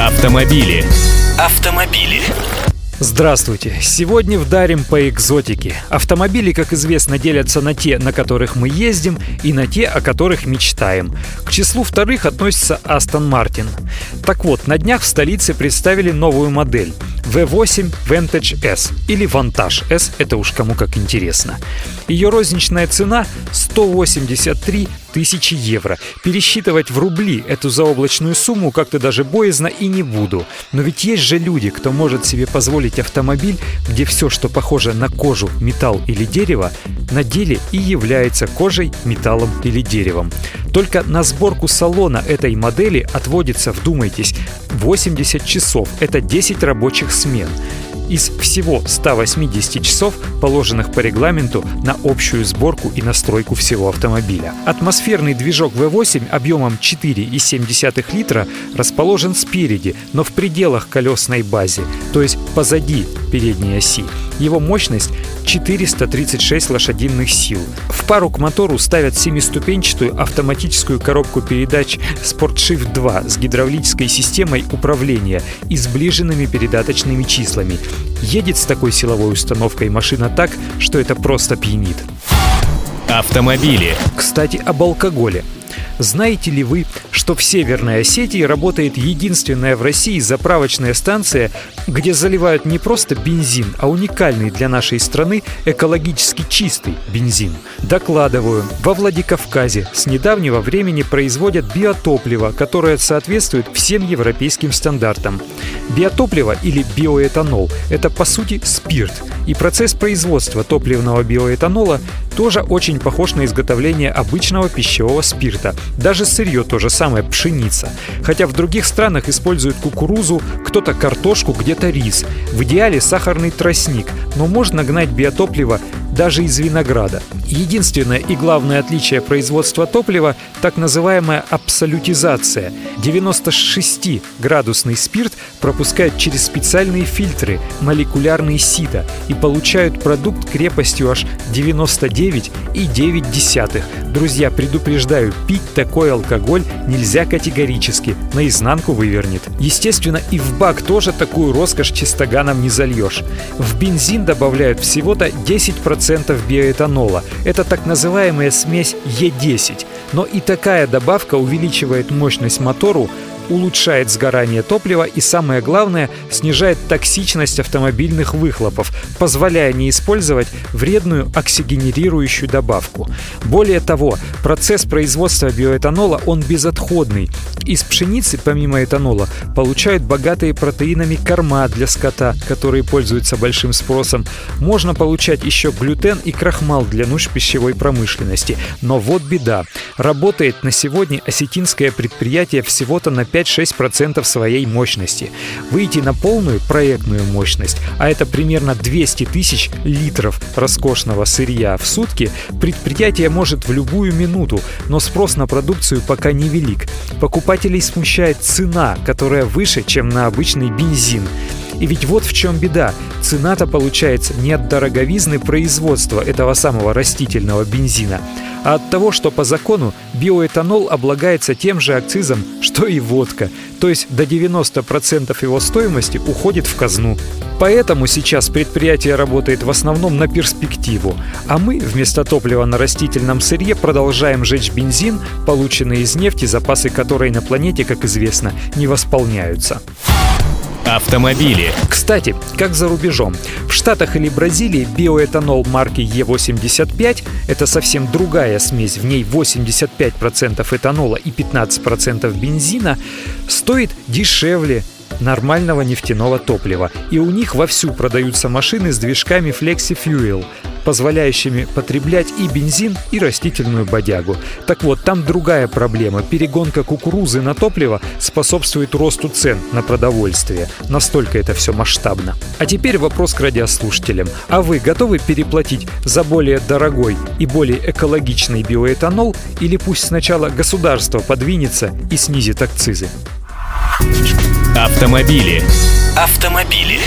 Автомобили. Автомобили. Здравствуйте! Сегодня вдарим по экзотике. Автомобили, как известно, делятся на те, на которых мы ездим, и на те, о которых мечтаем. К числу вторых относится Aston Martin. Так вот, на днях в столице представили новую модель V8 Vantage S или Vantage S, это уж кому как интересно. Ее розничная цена 183 тысячи евро. Пересчитывать в рубли эту заоблачную сумму как-то даже боязно и не буду. Но ведь есть же люди, кто может себе позволить автомобиль, где все, что похоже на кожу, металл или дерево, на деле и является кожей, металлом или деревом. Только на сборку салона этой модели отводится, вдумайтесь, 80 часов. Это 10 рабочих смен из всего 180 часов, положенных по регламенту на общую сборку и настройку всего автомобиля. Атмосферный движок V8 объемом 4,7 литра расположен спереди, но в пределах колесной базе, то есть позади передней оси. Его мощность 436 лошадиных сил. В пару к мотору ставят семиступенчатую автоматическую коробку передач SportShift 2 с гидравлической системой управления и сближенными передаточными числами. Едет с такой силовой установкой машина так, что это просто пьянит. Автомобили. Кстати, об алкоголе. Знаете ли вы, что в Северной Осетии работает единственная в России заправочная станция, где заливают не просто бензин, а уникальный для нашей страны экологически чистый бензин? Докладываю, во Владикавказе с недавнего времени производят биотопливо, которое соответствует всем европейским стандартам. Биотопливо или биоэтанол – это по сути спирт, и процесс производства топливного биоэтанола тоже очень похож на изготовление обычного пищевого спирта. Даже сырье то же самое, пшеница. Хотя в других странах используют кукурузу, кто-то картошку, где-то рис. В идеале сахарный тростник, но можно гнать биотопливо даже из винограда. Единственное и главное отличие производства топлива – так называемая абсолютизация. 96-градусный спирт пропускают через специальные фильтры, молекулярные сито, и получают продукт крепостью аж 99,9. Друзья, предупреждаю, пить такой алкоголь нельзя категорически, наизнанку вывернет. Естественно, и в бак тоже такую роскошь чистоганом не зальешь. В бензин добавляют всего-то 10% биоэтанола. Это так называемая смесь Е10. Но и такая добавка увеличивает мощность мотору улучшает сгорание топлива и, самое главное, снижает токсичность автомобильных выхлопов, позволяя не использовать вредную оксигенерирующую добавку. Более того, процесс производства биоэтанола он безотходный. Из пшеницы, помимо этанола, получают богатые протеинами корма для скота, которые пользуются большим спросом. Можно получать еще глютен и крахмал для нужд пищевой промышленности. Но вот беда. Работает на сегодня осетинское предприятие всего-то на 5 5-6% своей мощности. Выйти на полную проектную мощность, а это примерно 200 тысяч литров роскошного сырья в сутки, предприятие может в любую минуту, но спрос на продукцию пока невелик. Покупателей смущает цена, которая выше, чем на обычный бензин. И ведь вот в чем беда. Цена-то получается не от дороговизны производства этого самого растительного бензина, а от того, что по закону биоэтанол облагается тем же акцизом, что и водка, то есть до 90% его стоимости уходит в казну. Поэтому сейчас предприятие работает в основном на перспективу, а мы вместо топлива на растительном сырье продолжаем жечь бензин, полученный из нефти, запасы которой на планете, как известно, не восполняются. Автомобили. Кстати, как за рубежом. В Штатах или Бразилии биоэтанол марки Е85 – это совсем другая смесь, в ней 85% этанола и 15% бензина – стоит дешевле нормального нефтяного топлива. И у них вовсю продаются машины с движками Flexi Fuel, позволяющими потреблять и бензин, и растительную бодягу. Так вот, там другая проблема. Перегонка кукурузы на топливо способствует росту цен на продовольствие. Настолько это все масштабно. А теперь вопрос к радиослушателям. А вы готовы переплатить за более дорогой и более экологичный биоэтанол или пусть сначала государство подвинется и снизит акцизы? Автомобили. Автомобили.